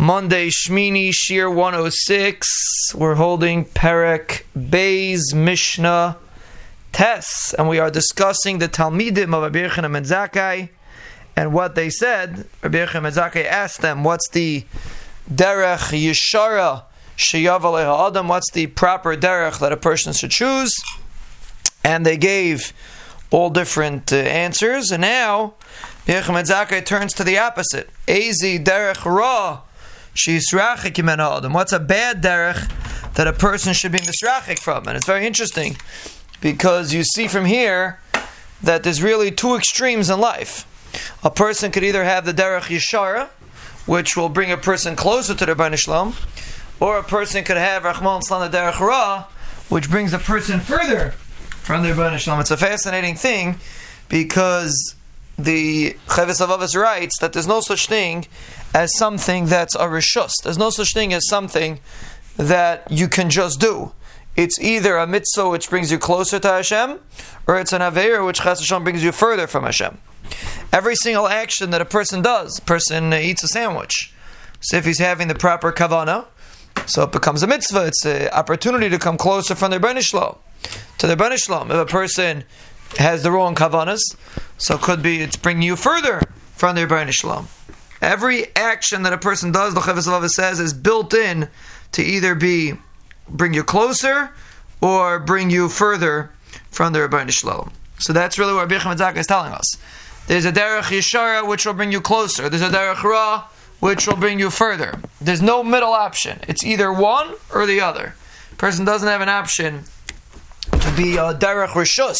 Monday, Shmini, Shir 106. We're holding Perek Beis Mishnah Tes, and we are discussing the Talmidim of Rabbi Yochanan ben Zakkai and what they said. Rabbi Yochanan ben Zakkai asked them, What's the Derech Yeshara Sheyav Adam? What's the proper Derech that a person should choose? And they gave all different uh, answers, and now Yochanan ben Zakkai turns to the opposite. Ezi Derech Ra. What's a bad derech that a person should be misrachik from? And it's very interesting because you see from here that there's really two extremes in life. A person could either have the derech yeshara, which will bring a person closer to the Ribbono Shel Olam, or a person could have Rachmana Litzlan the derech ra, which brings a person further from the Ribbono Shel Olam. It's a fascinating thing because the Chovos Halevavos writes that there's no such thing as something that's a rishus. There's no such thing as something that you can just do. It's either a mitzvah which brings you closer to Hashem, or it's an aver which Chas Hashem brings you further from Hashem. Every single action that a person does, a person eats a sandwich. So if he's having the proper kavana, so it becomes a mitzvah. It's an opportunity to come closer from the Rebbeinu to the Rebbeinu. If a person has the wrong kavanas, so it could be it's bringing you further from the Ribbono Shel Olam. Every action that a person does, the Chovos says, is built in to either be bring you closer or bring you further from the Ribbono Shel Olam. So that's really what Rabbi Chaim is telling us. There's a derech yeshara which will bring you closer. There's a derech ra which will bring you further. There's no middle option. It's either one or the other. Person doesn't have an option be a derech rishus,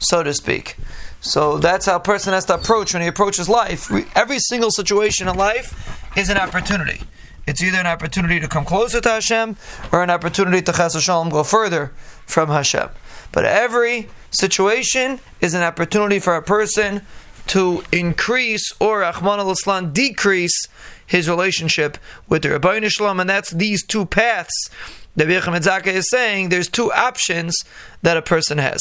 so to speak. So that's how a person has to approach when he approaches life. Every single situation in life is an opportunity. It's either an opportunity to come closer to Hashem or an opportunity to Chas Hashem go further from Hashem. But every situation is an opportunity for a person to increase or Rahman al decrease his relationship with the Rabbi Shalom, and that's these two paths. The Bircham is saying there's two options that a person has.